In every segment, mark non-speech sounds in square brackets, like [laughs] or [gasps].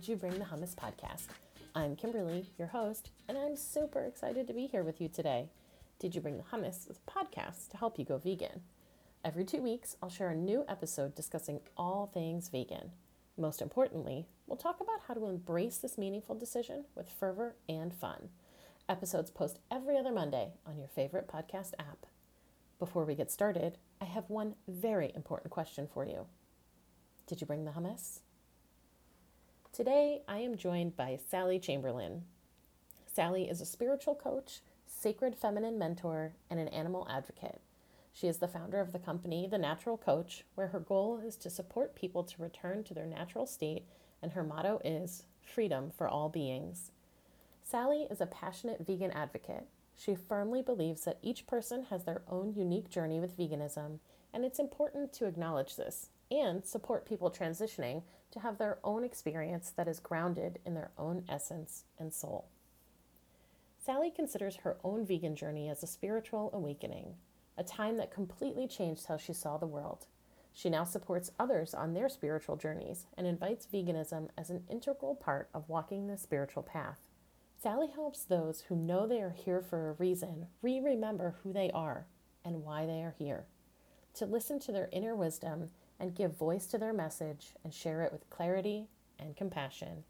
Did You Bring the Hummus podcast. I'm Kimberly, your host, and I'm super excited to be here with you today. Did You Bring the Hummus is a podcast to help you go vegan. Every two weeks, I'll share a new episode discussing all things vegan. Most importantly, we'll talk about how to embrace this meaningful decision with fervor and fun. Episodes post every other Monday on your favorite podcast app. Before we get started, I have one very important question for you. Did you bring the hummus? Today, I am joined by Sally Chamberlain. Sally is a spiritual coach, sacred feminine mentor, and an animal advocate. She is the founder of the company The Natural Coach, where her goal is to support people to return to their natural state, and her motto is freedom for all beings. Sally is a passionate vegan advocate. She firmly believes that each person has their own unique journey with veganism, and it's important to acknowledge this and support people transitioning to have their own experience that is grounded in their own essence and soul. Sally considers her own vegan journey as a spiritual awakening, a time that completely changed how she saw the world. She now supports others on their spiritual journeys and invites veganism as an integral part of walking the spiritual path. Sally helps those who know they are here for a reason re remember who they are and why they are here, to listen to their inner wisdom and give voice to their message and share it with clarity and compassion.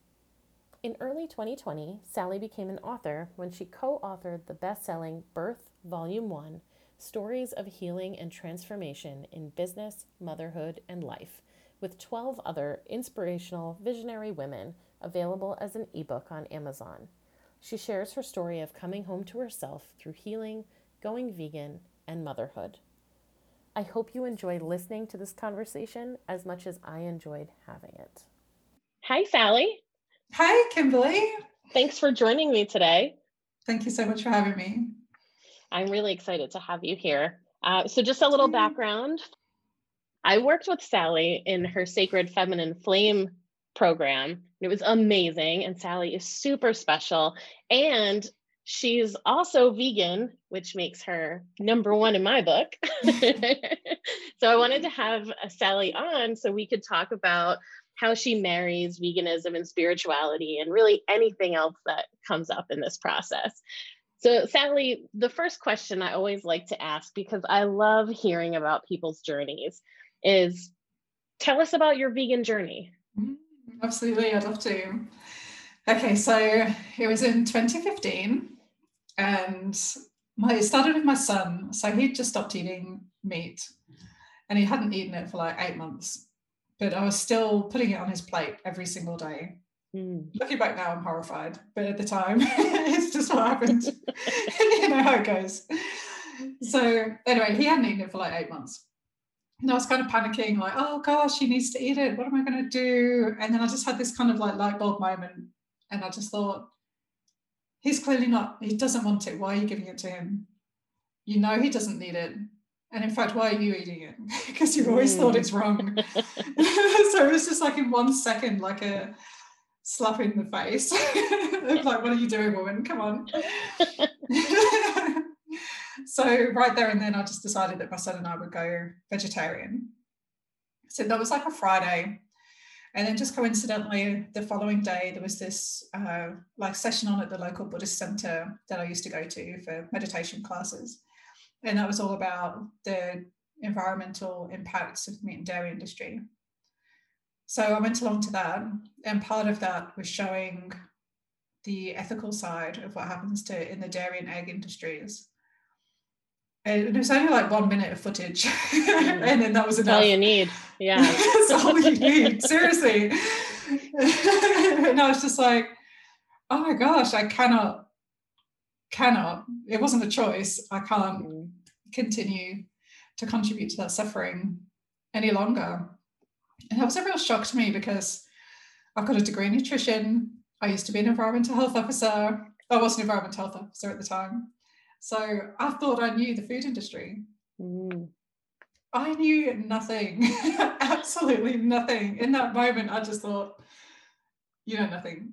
In early 2020, Sally became an author when she co authored the best selling Birth Volume 1 Stories of Healing and Transformation in Business, Motherhood, and Life, with 12 other inspirational, visionary women available as an ebook on Amazon. She shares her story of coming home to herself through healing, going vegan, and motherhood. I hope you enjoy listening to this conversation as much as I enjoyed having it. Hi, Sally. Hi, Kimberly. Thanks for joining me today. Thank you so much for having me. I'm really excited to have you here. Uh, so, just a little background I worked with Sally in her Sacred Feminine Flame program. It was amazing. And Sally is super special. And She's also vegan, which makes her number one in my book. [laughs] so I wanted to have Sally on so we could talk about how she marries veganism and spirituality and really anything else that comes up in this process. So, Sally, the first question I always like to ask because I love hearing about people's journeys is tell us about your vegan journey. Mm, absolutely, I'd love to. Okay, so it was in 2015 and my, it started with my son. So he'd just stopped eating meat and he hadn't eaten it for like eight months. But I was still putting it on his plate every single day. Mm. Looking back now, I'm horrified. But at the time, [laughs] it's just what happened. [laughs] [laughs] you know how it goes. So anyway, he hadn't eaten it for like eight months. And I was kind of panicking, like, oh gosh, he needs to eat it. What am I going to do? And then I just had this kind of like light bulb moment. And I just thought, he's clearly not, he doesn't want it. Why are you giving it to him? You know he doesn't need it. And in fact, why are you eating it? [laughs] because you've always mm. thought it's wrong. [laughs] so it was just like in one second, like a slap in the face. [laughs] like, what are you doing, woman? Come on. so right there and then I just decided that my son and I would go vegetarian. So that was like a Friday. And then just coincidentally, the following day, there was this uh, like session on at the local Buddhist center that I used to go to for meditation classes. And that was all about the environmental impacts of the meat and dairy industry. So I went along to that. And part of that was showing the ethical side of what happens to in the dairy and egg industries it was only like one minute of footage. Mm. [laughs] and then that was enough all you need. Yeah. [laughs] That's all you need. Seriously. [laughs] And i was just like oh my gosh i cannot cannot it wasn't a choice. I can't mm. continue to contribute to that suffering any longer. And that was a real shock to me because i've got a degree in nutrition. I used to be an environmental health officer. I was an environmental health officer at the time so I thought I knew the food industry. Mm. I knew nothing, [laughs] absolutely nothing. In that moment, I just thought, you know, nothing.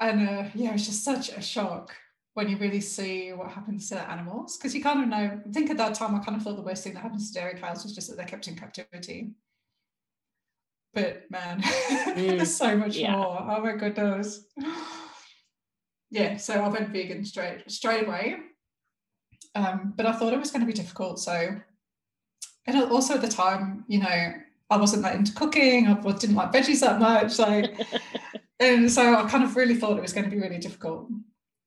And uh, yeah, it's just such a shock when you really see what happens to the animals because you kind of know. I think at that time, I kind of thought the worst thing that happens to dairy cows was just that they're kept in captivity. but man, [laughs] mm. there's so much yeah. more. Oh my goodness. Yeah, so I went vegan straight straight away. Um, but I thought it was going to be difficult. So, and also at the time, you know, I wasn't that into cooking. I didn't like veggies that much. So, [laughs] and so I kind of really thought it was going to be really difficult.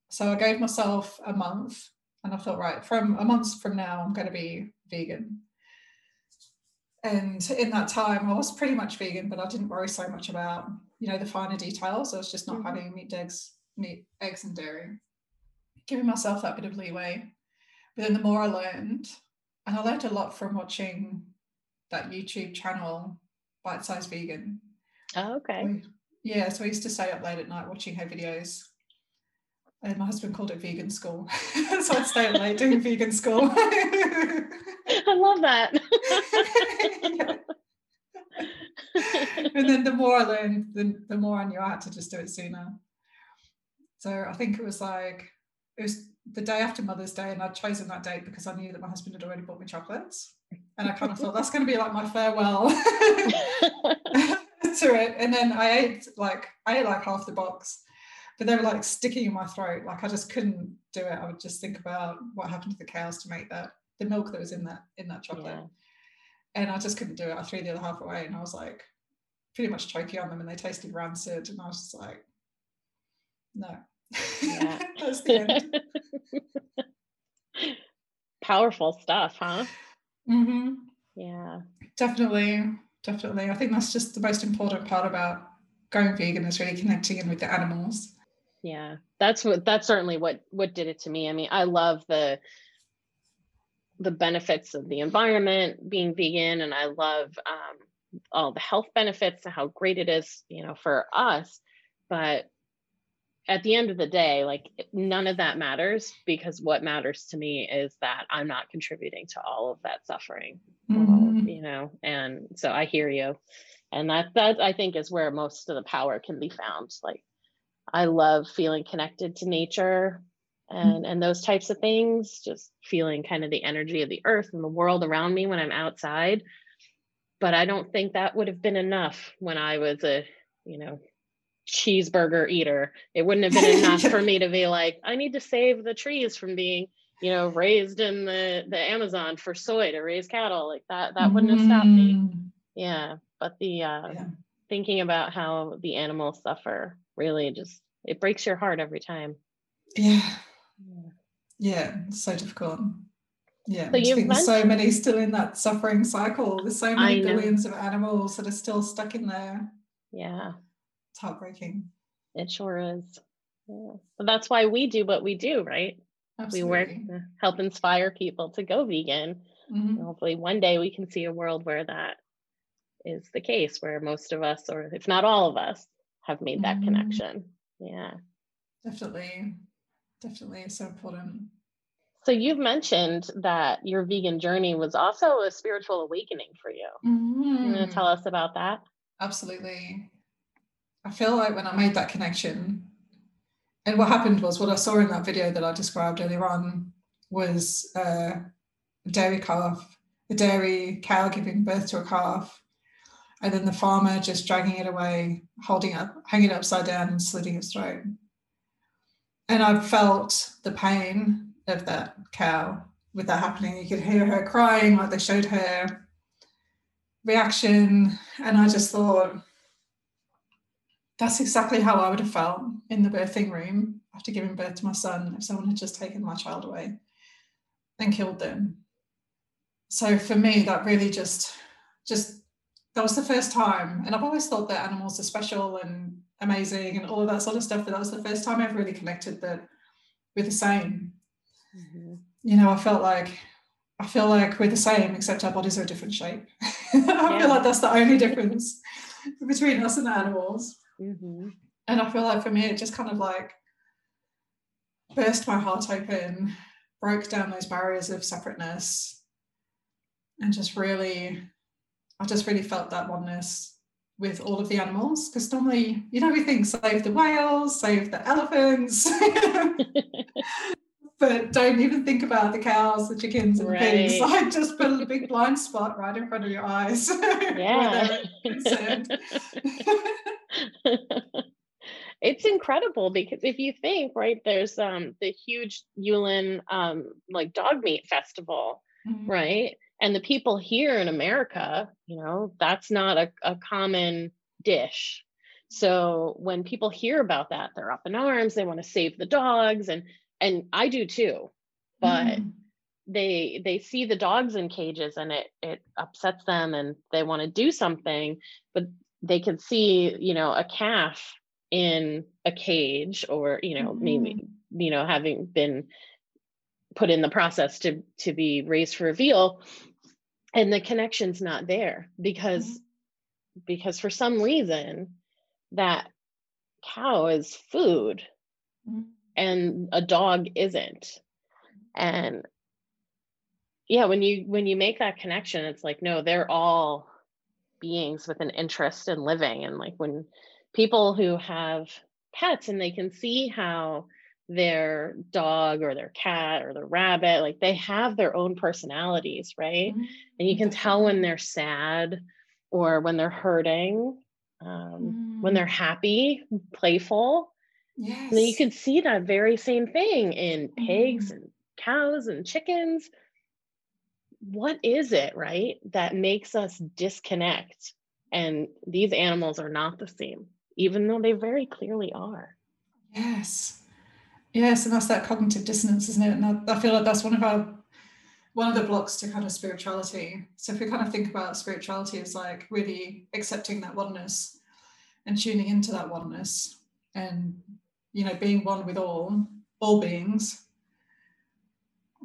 So I gave myself a month, and I thought, right, from a month from now, I'm going to be vegan. And in that time, I was pretty much vegan, but I didn't worry so much about, you know, the finer details. I was just not mm-hmm. having meat, eggs, meat, eggs, and dairy, giving myself that bit of leeway. But then the more I learned, and I learned a lot from watching that YouTube channel, Bite Size Vegan. Oh, okay. yeah, so I used to stay up late at night watching her videos. And my husband called it vegan school. [laughs] so I'd stay up late doing [laughs] vegan school. I love that. [laughs] and then the more I learned, the, the more I knew I had to just do it sooner. So I think it was like, it was the day after Mother's Day, and I'd chosen that date because I knew that my husband had already bought me chocolates. And I kind of thought that's going to be like my farewell [laughs] to it. And then I ate like, I ate like half the box but they were like sticking in my throat. Like I just couldn't do it. I would just think about what happened to the cows to make that the milk that was in that in that chocolate. Yeah. And I just couldn't do it. I threw the other half away and I was like pretty much choking on them and they tasted rancid. And I was just like, no. Yeah. [laughs] That's end. [laughs] Powerful stuff, huh? Mm-hmm. Yeah. Definitely. Definitely. I think that's just the most important part about going vegan is really connecting in with the animals. Yeah. That's what that's certainly what what did it to me. I mean, I love the the benefits of the environment being vegan and i love um, all the health benefits and how great it is you know for us but at the end of the day like none of that matters because what matters to me is that i'm not contributing to all of that suffering mm-hmm. you know and so i hear you. And that that i think is where most of the power can be found. Like i love feeling connected to nature and and those types of things just feeling kind of the energy of the earth and the world around me when i'm outside. But i don't think that would have been enough when i was a you know cheeseburger eater it wouldn't have been enough for [laughs] me to be like i need to save the trees from being you know razed in the the amazon for soy to raise cattle like that that wouldn't have stopped me mm. yeah but the uh yeah. thinking about how the animals suffer really just it breaks your heart every time yeah yeah, it's so difficult. Yeah, so you there's so many still in that suffering cycle. There's so many billions of animals that are still stuck in there. Yeah, it's heartbreaking. It sure is. Yeah. But that's why we do what we do, right? Absolutely. We work to help inspire people to go vegan. Mm-hmm. Hopefully, one day we can see a world where that is the case, where most of us, or if not all of us, have made that mm-hmm. connection. Yeah. Definitely definitely so important. So you've mentioned that your vegan journey was also a spiritual awakening for you. Mm-hmm. You to tell us about that? Absolutely. I feel like when I made that connection, and what happened was what I saw in that video that I described earlier on was uh, a dairy calf, a dairy cow giving birth to a calf, and then the farmer just dragging it away, holding it, hanging it upside down and slitting its throat and I felt the pain of that cow with that happening. You could hear her crying, like they showed her reaction. And I just thought, that's exactly how I would have felt in the birthing room after giving birth to my son if someone had just taken my child away and killed them. So for me, that really just, just, that was the first time. And I've always thought that animals are special and amazing and all of that sort of stuff. But that was the first time I've really connected that we're the same. Mm-hmm. You know, I felt like I feel like we're the same, except our bodies are a different shape. [laughs] I yeah. feel like that's the only difference between us and animals. Mm-hmm. And I feel like for me, it just kind of like burst my heart open, broke down those barriers of separateness, and just really, I just really felt that oneness with all of the animals. Because normally you know we think save the whales save the elephants [laughs] but don't even think about the cows the chickens and right. pigs. [laughs] I just put a big blind spot right in front of your eyes. [laughs] Yeah [laughs] it's incredible because if you think right there's um the huge Yulin um like dog meat festival mm-hmm. right and the people here in America you know that's not a, a common dish so when people hear about that they're up in arms they want to save the dogs and and I do too but mm. they they see the dogs in cages and it it upsets them and they want to do something but they can see you know a calf in a cage or you know mm-hmm. maybe you know having been put in the process to to be raised for a veal and the connection's not there because mm-hmm. because for some reason that cow is food mm-hmm. and a dog isn't and yeah when you when you make that connection it's like no they're all beings with an interest in living and like when people who have pets and they can see how their dog or their cat or their rabbit like they have their own personalities right mm-hmm. and you can tell when they're sad or when they're hurting um, mm. when they're happy playful yes. and then you can see that very same thing in pigs mm. and cows and chickens what is it right that makes us disconnect and these animals are not the same even though they very clearly are. Yes. Yes, and that's that cognitive dissonance, isn't it? And I, I feel like that's one of our one of the blocks to kind of spirituality. So if we kind of think about spirituality as like really accepting that oneness and tuning into that oneness and you know being one with all all beings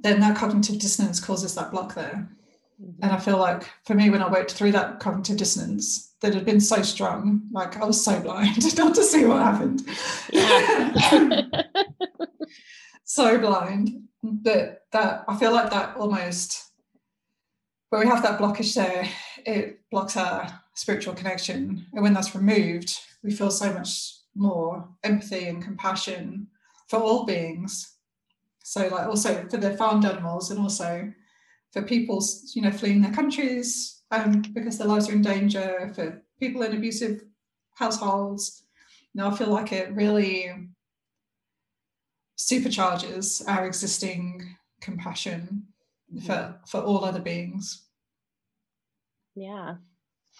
then that cognitive dissonance causes that block there mm-hmm. and i feel like for me when i worked through that cognitive dissonance that had been so strong. Like I was so blind [laughs] not to see what happened. Yeah. [laughs] so blind that that I feel like that almost when we have that blockage there, it blocks our spiritual connection. And when that's removed, we feel so much more empathy and compassion for all beings. So like also for the farmed animals and also for people, you know, fleeing their countries, um, because their lives are in danger, for people in abusive households. You know, I feel like it really supercharges our existing compassion mm-hmm. for for all other beings. Yeah.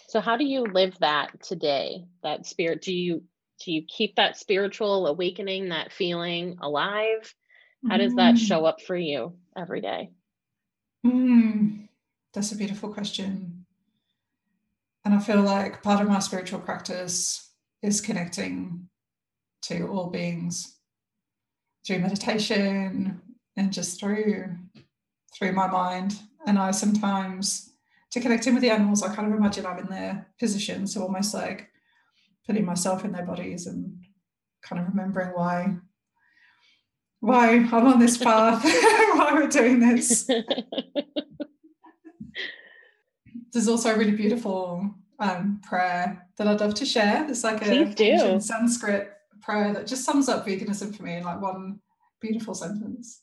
So how do you live that today? That spirit? Do you do you keep that spiritual awakening, that feeling alive? How does that mm. show up for you every day? Mm, that's a beautiful question. And I feel like part of my spiritual practice is connecting to all beings through meditation and just through through my mind. And I sometimes to connect in with the animals, I kind of imagine I'm in their position. So almost like putting myself in their bodies and kind of remembering why why I'm on this path, [laughs] why we're doing this. [laughs] there's also a really beautiful um, prayer that I'd love to share. It's like a Sanskrit prayer that just sums up veganism for me in like one beautiful sentence.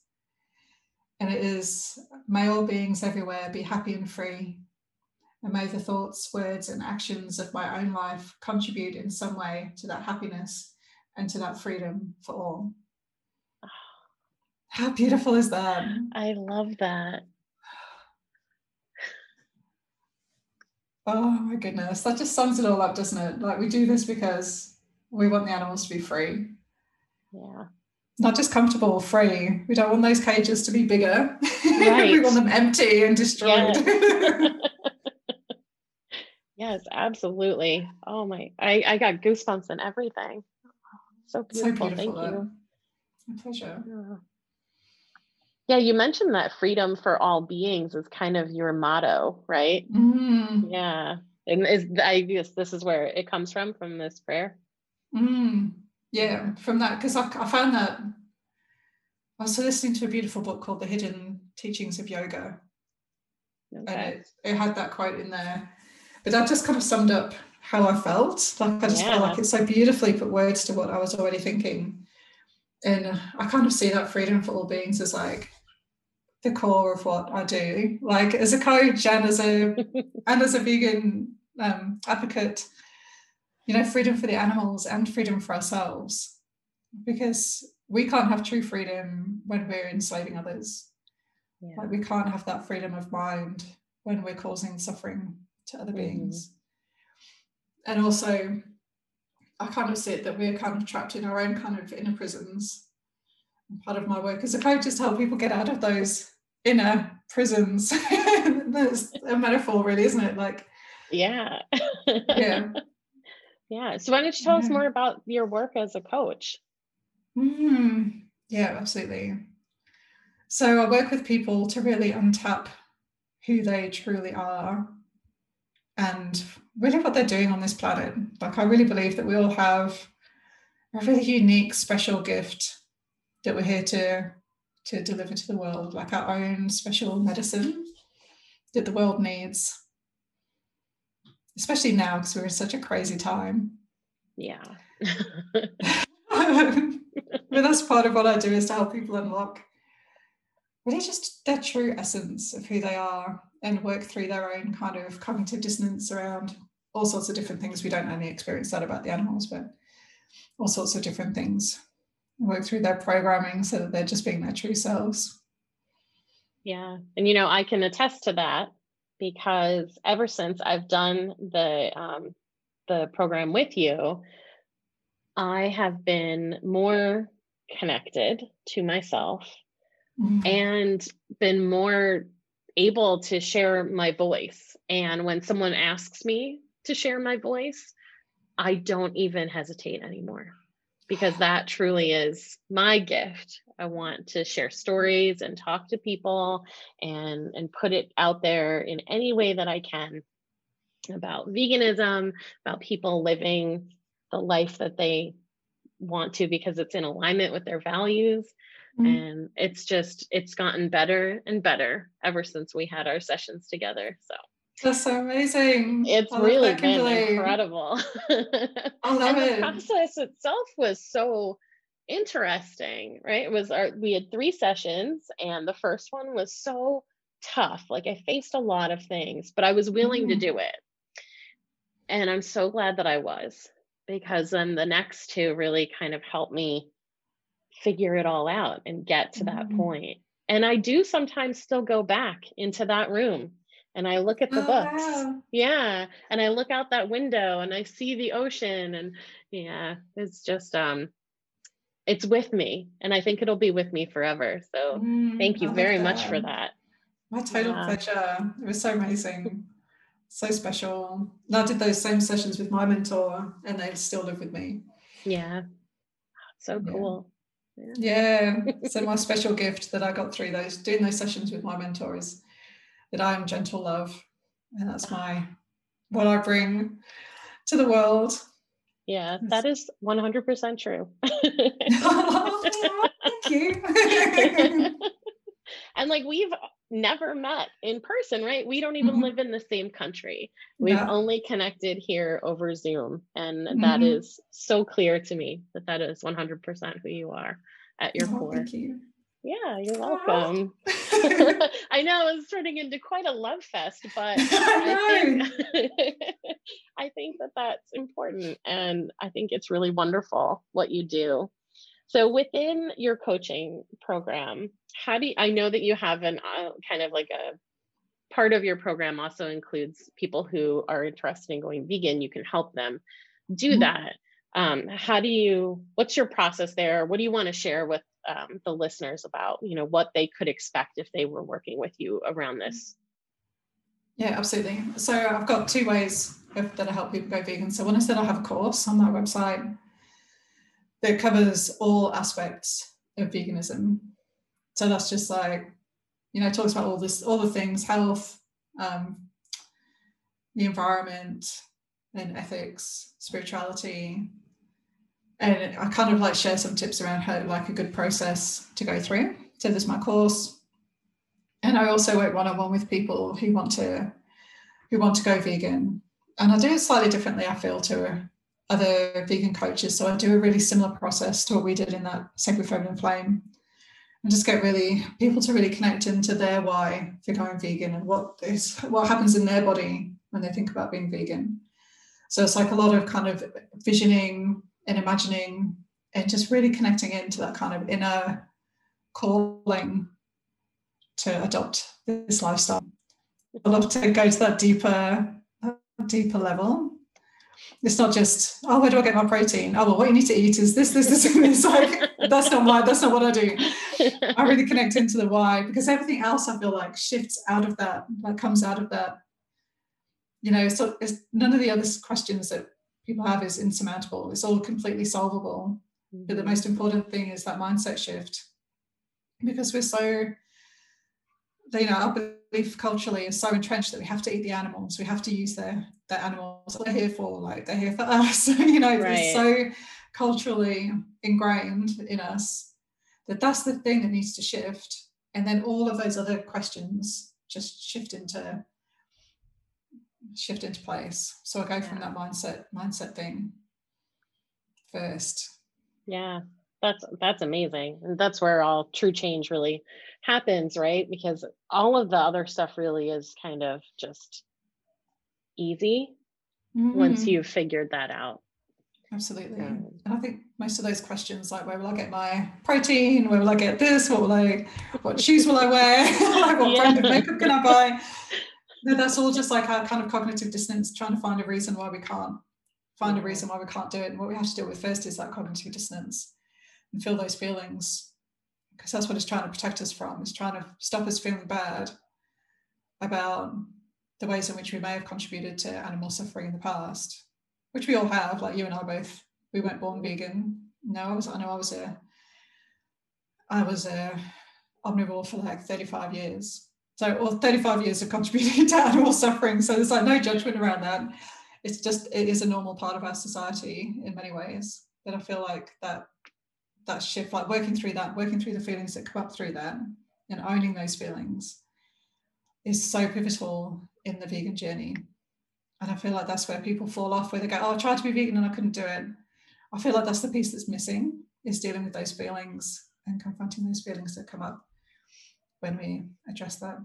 And it is May all beings everywhere be happy and free. And may the thoughts, words, and actions of my own life contribute in some way to that happiness and to that freedom for all. How beautiful is that? I love that. Oh my goodness. That just sums it all up, doesn't it? Like we do this because we want the animals to be free. Yeah. Not just comfortable, free. We don't want those cages to be bigger. Right. [laughs] we want them empty and destroyed. Yes. [laughs] [laughs] yes, absolutely. Oh my I, I got goosebumps and everything. So beautiful. So beautiful Thank you. My pleasure. Yeah. Yeah, you mentioned that freedom for all beings is kind of your motto, right? Mm. Yeah. And is I guess this is where it comes from from this prayer. Mm. Yeah, from that because I, I found that I was listening to a beautiful book called The Hidden Teachings of Yoga, okay. and it, it had that quote in there. But that just kind of summed up how I felt. Like I just yeah. felt like it so beautifully put words to what I was already thinking. And I kind of see that freedom for all beings as like the core of what I do. Like as a coach and as a [laughs] and as a vegan um, advocate, you know, freedom for the animals and freedom for ourselves, because we can't have true freedom when we're enslaving others. Yeah. Like we can't have that freedom of mind when we're causing suffering to other mm-hmm. beings. And also, I kind of see it that we're kind of trapped in our own kind of inner prisons. And part of my work as a coach is to help people get out of those inner prisons. [laughs] That's a metaphor, really, isn't it? Like, yeah, yeah, [laughs] yeah. So, why don't you tell yeah. us more about your work as a coach? Mm, yeah, absolutely. So, I work with people to really untap who they truly are and really what they're doing on this planet. Like, I really believe that we all have a really unique, special gift that we're here to to deliver to the world, like our own special medicine that the world needs, especially now because we're in such a crazy time. Yeah. [laughs] but that's part of what I do is to help people unlock really just their true essence of who they are and work through their own kind of cognitive dissonance around all sorts of different things. We don't only experience that about the animals, but all sorts of different things. Work through their programming so that they're just being their true selves. Yeah. And, you know, I can attest to that because ever since I've done the, um, the program with you, I have been more connected to myself mm-hmm. and been more able to share my voice. And when someone asks me to share my voice, I don't even hesitate anymore because that truly is my gift. I want to share stories and talk to people and and put it out there in any way that I can about veganism, about people living the life that they want to because it's in alignment with their values Mm-hmm. And it's just, it's gotten better and better ever since we had our sessions together. So that's so amazing. It's really been incredible. I love [laughs] it. The process itself was so interesting, right? It was our we had three sessions, and the first one was so tough. Like I faced a lot of things, but I was willing mm. to do it. And I'm so glad that I was because then the next two really kind of helped me figure it all out and get to that mm-hmm. point. And I do sometimes still go back into that room and I look at the oh, books. Wow. Yeah. And I look out that window and I see the ocean and yeah, it's just um it's with me and I think it'll be with me forever. So mm, thank you very that. much for that. My total yeah. pleasure. It was so amazing. so special. And I did those same sessions with my mentor and they still live with me. Yeah. So cool. Yeah. So my special gift that I got through those doing those sessions with my mentor is that I am gentle love. And that's my what I bring to the world. Yeah, that is 100% true. [laughs] [laughs] oh, thank you. and like we've never met in person, right? We don't even mm-hmm. live in the same country. We've only connected here over Zoom. And mm-hmm. that is so clear to me that that is 100% who you are at your oh, core. Thank you. Yeah, you're welcome. [laughs] [laughs] I know it's turning into quite a love fest, but [laughs] I think, I think that that's important. And I think it's really wonderful what you do. So within your coaching program, how do you, I know that you have an uh, kind of like a part of your program also includes people who are interested in going vegan. You can help them do mm-hmm. that. Um, how do you? What's your process there? What do you want to share with um, the listeners about you know what they could expect if they were working with you around this? Yeah, absolutely. So I've got two ways of, that I help people go vegan. So one is that I have a course on my website that covers all aspects of veganism. So that's just like, you know, talks about all this, all the things, health, um, the environment, and ethics, spirituality. And I kind of like share some tips around how like a good process to go through. So there's my course. And I also work one-on-one with people who want to who want to go vegan. And I do it slightly differently, I feel, to other vegan coaches. So I do a really similar process to what we did in that Sacred Feminine Flame. And just get really people to really connect into their why for going vegan and what is what happens in their body when they think about being vegan. So it's like a lot of kind of visioning and imagining and just really connecting into that kind of inner calling to adopt this lifestyle. I love to go to that deeper, deeper level. It's not just, oh, where do I get my protein? Oh, well, what you need to eat is this, this, this, [laughs] and this. Like, that's not my, that's not what I do. I really connect into the why because everything else I feel like shifts out of that, like comes out of that. You know, so it's, none of the other questions that people have is insurmountable. It's all completely solvable. But the mm-hmm. most important thing is that mindset shift because we're so you know, our belief culturally is so entrenched that we have to eat the animals. We have to use their their animals. They're here for like they're here for us. [laughs] you know, right. it's so culturally ingrained in us that that's the thing that needs to shift. And then all of those other questions just shift into shift into place. So I go yeah. from that mindset mindset thing first. Yeah, that's that's amazing. And that's where all true change really happens, right? Because all of the other stuff really is kind of just easy mm-hmm. once you've figured that out. Absolutely. Um, and I think most of those questions, like where will I get my protein? Where will I get this? What will I, what shoes will I wear? [laughs] like what yeah. brand of makeup can I buy? that's all just like our kind of cognitive dissonance, trying to find a reason why we can't find a reason why we can't do it. And what we have to deal with first is that cognitive dissonance and feel those feelings because that's what it's trying to protect us from. It's trying to stop us feeling bad about the ways in which we may have contributed to animal suffering in the past, which we all have. Like you and I both, we weren't born vegan. No, I was. I know I was a. I was a omnivore for like 35 years. So, or 35 years of contributing [laughs] to animal suffering. So there's like no judgment around that. It's just it is a normal part of our society in many ways. That I feel like that that shift, like working through that, working through the feelings that come up through that, and owning those feelings is so pivotal in the vegan journey. And I feel like that's where people fall off, where they go, Oh, I tried to be vegan and I couldn't do it. I feel like that's the piece that's missing is dealing with those feelings and confronting those feelings that come up when we address that.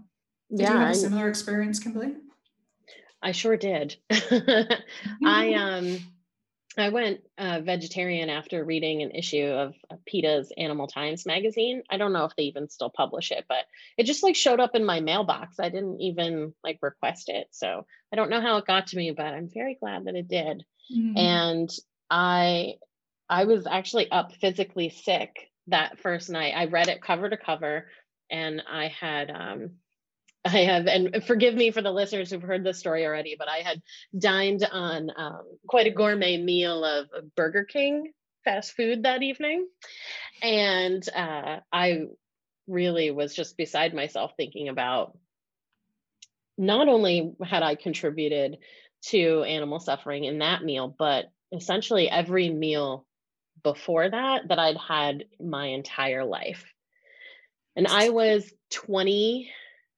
Did yeah, you have a similar experience, Kimberly? I sure did. [laughs] I um I went uh, vegetarian after reading an issue of, of PETA's Animal Times magazine. I don't know if they even still publish it, but it just like showed up in my mailbox. I didn't even like request it. So I don't know how it got to me, but I'm very glad that it did. Mm-hmm. And I I was actually up physically sick that first night. I read it cover to cover and I had um I have, and forgive me for the listeners who've heard this story already, but I had dined on um, quite a gourmet meal of, Burger King fast food that evening. And uh, I really was just beside myself thinking about not only had I contributed to animal suffering in that meal, but essentially every meal before that that I'd had my entire life. And I was 20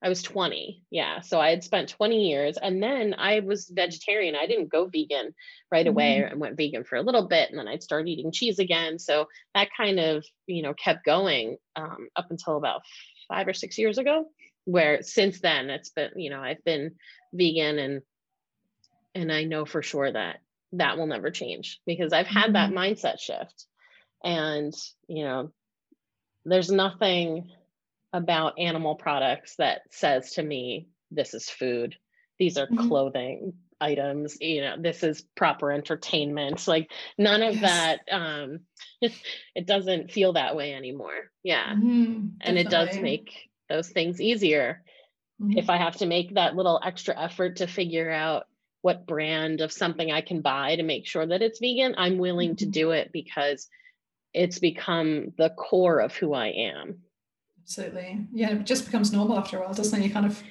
I was 20. Yeah. So I had spent 20 years and then I was vegetarian. I didn't go vegan right away. Mm-hmm. I went vegan for a little bit and then I'd start eating cheese again. So that kind of, you know, kept going um, up until about five or six years ago, where since then it's been, you know, I've been vegan and, and I know for sure that that will never change because I've had mm-hmm. that mindset shift. And, you know, there's nothing about animal products that says to me, this is food, these are mm-hmm. clothing items, you know, this is proper entertainment. Like none of yes. that, um, [laughs] it doesn't feel that way anymore. Yeah. Mm-hmm. And it does make those things easier. Mm-hmm. If I have to make that little extra effort to figure out what brand of something I can buy to make sure that it's vegan, I'm willing to mm-hmm. do it because it's become the core of who I am absolutely yeah it just becomes normal after a while doesn't it you kind of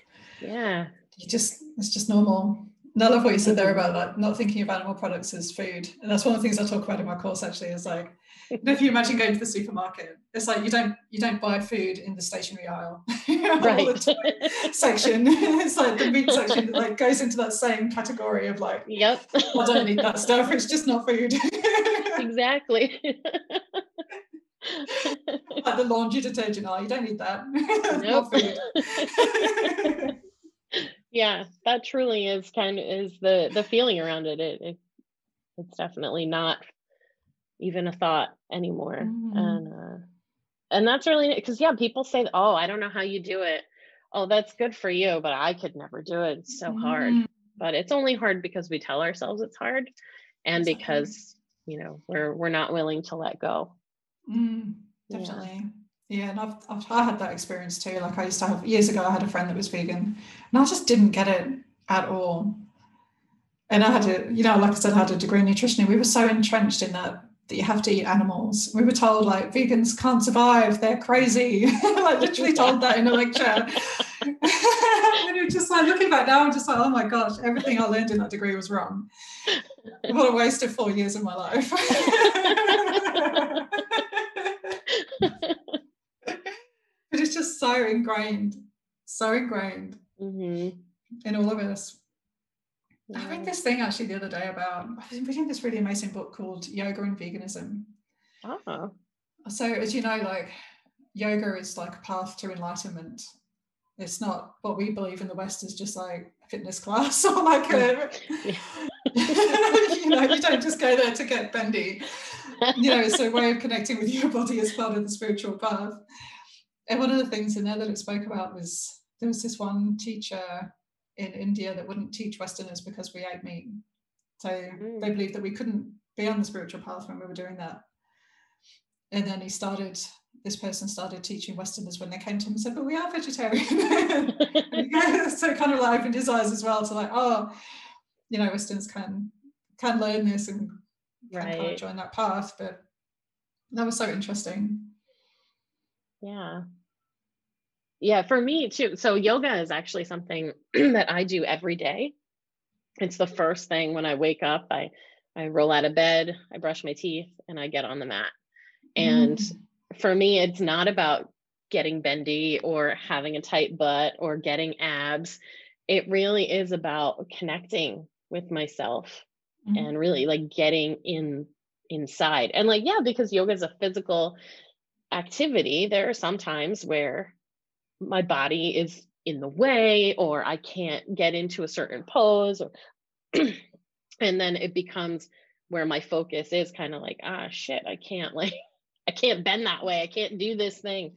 yeah you just it's just normal and I love what you said there mm-hmm. about like not thinking of animal products as food. And that's one of the things I talk about in my course actually is like [laughs] if you imagine going to the supermarket, it's like you don't you don't buy food in the stationery aisle [laughs] right. [laughs] section. it's like the meat section that like goes into that same category of like yep I don't need that stuff. It's just not food. exactly like the laundry detergent. Oh, you don't need that. [laughs] Nope. [laughs] Yeah, that truly is kind of is the the feeling around it. It, it it's definitely not even a thought anymore. Mm. And uh and that's really because yeah, people say, "Oh, I don't know how you do it." Oh, that's good for you, but I could never do it. It's so mm. hard. But it's only hard because we tell ourselves it's hard and because, you know, we're we're not willing to let go. Mm, definitely. Yeah. yeah. and I've, I've I had that experience too. Like I used to have years ago, I had a friend that was vegan, and I just didn't get it at all. And I had a, you know, like I said, I had a degree in nutrition, and we were so entrenched in that that you have to eat animals. We were told like vegans can't survive, they're crazy. [laughs] like literally told that in a lecture. [laughs] and it just like looking back now, I'm just like, oh my gosh, everything I learned in that degree was wrong. What a waste of four years of my life. [laughs] but it's just so ingrained, so ingrained mm-hmm. in all of us. I read um, this thing actually the other day about I was reading this really amazing book called Yoga and Veganism. Oh. So as you know, like yoga is like a path to enlightenment. It's not what we believe in the West is just like a fitness class [laughs] or like a [laughs] you know, you don't just go there to get bendy. You know, it's a way of connecting with your body as part of the spiritual path. And one of the things in there that it spoke about was there was this one teacher in India that wouldn't teach Westerners because we ate meat. So mm. they believed that we couldn't be on the spiritual path when we were doing that. And then he started, this person started teaching Westerners when they came to him and said, but we are vegetarian. [laughs] [laughs] [laughs] so it kind of like opened his eyes as well to like, oh, you know, Westerners can can learn this and can right. kind of join that path. But that was so interesting. Yeah yeah for me too. So yoga is actually something [clears throat] that i do every day. It's the first thing when i wake up i i roll out of bed i brush my teeth and i get on the mat. And mm. for me it's not about getting bendy or having a tight butt or getting abs. It really is about connecting with myself mm. and really like getting in inside. And like yeah because yoga is a physical activity there are some times where my body is in the way or I can't get into a certain pose or [clears throat] and then it becomes where my focus is kind of like ah shit I can't [laughs] like I can't bend that way I can't do this thing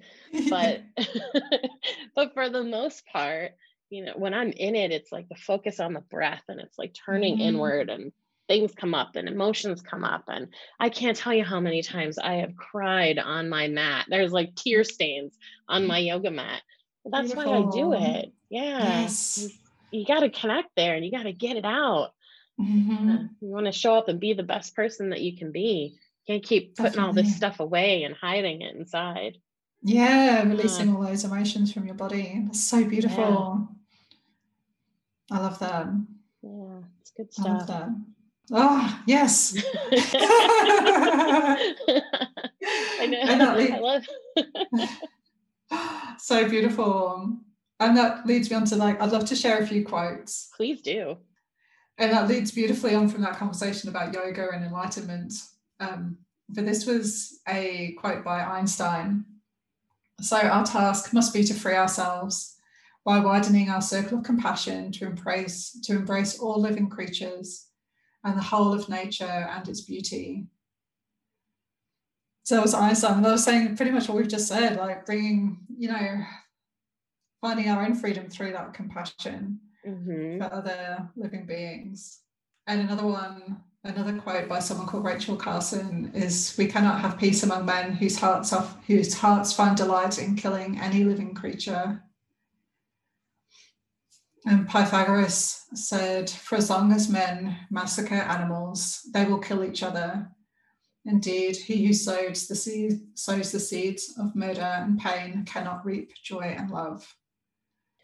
but [laughs] [laughs] but for the most part you know when I'm in it it's like the focus on the breath and it's like turning mm-hmm. inward and things come up and emotions come up and i can't tell you how many times i have cried on my mat there's like tear stains on my yoga mat that's Beautiful. why I do it. Yeah. Yes. You, you got to connect there and you got to get it out. Mm-hmm. Uh, you want to show up and be the best person that you can be. You can't keep putting Definitely. all this stuff away and hiding it inside. Yeah, releasing uh, all those emotions from your body. That's so beautiful. Yeah. I love that. Yeah, it's good stuff. I love that. Oh, yes. [laughs] [laughs] I know. I love [laughs] so beautiful. And that leads me on to like, I'd love to share a few quotes. Please do. And that leads beautifully on from that conversation about yoga and enlightenment. Um, but this was a quote by Einstein. So, our task must be to free ourselves by widening our circle of compassion to embrace, to embrace all living creatures and the whole of nature and its beauty so it was Einstein. I was saying pretty much what we've just said, like bringing, you know, finding our own freedom through that compassion mm-hmm. for other living beings. And another one, another quote by someone called Rachel Carson is we cannot have peace among men whose hearts are, whose hearts find delight in killing any living creature. And Pythagoras said, For as long as men massacre animals, they will kill each other Indeed, he who sows the seed sows the seeds of murder and pain cannot reap joy and love.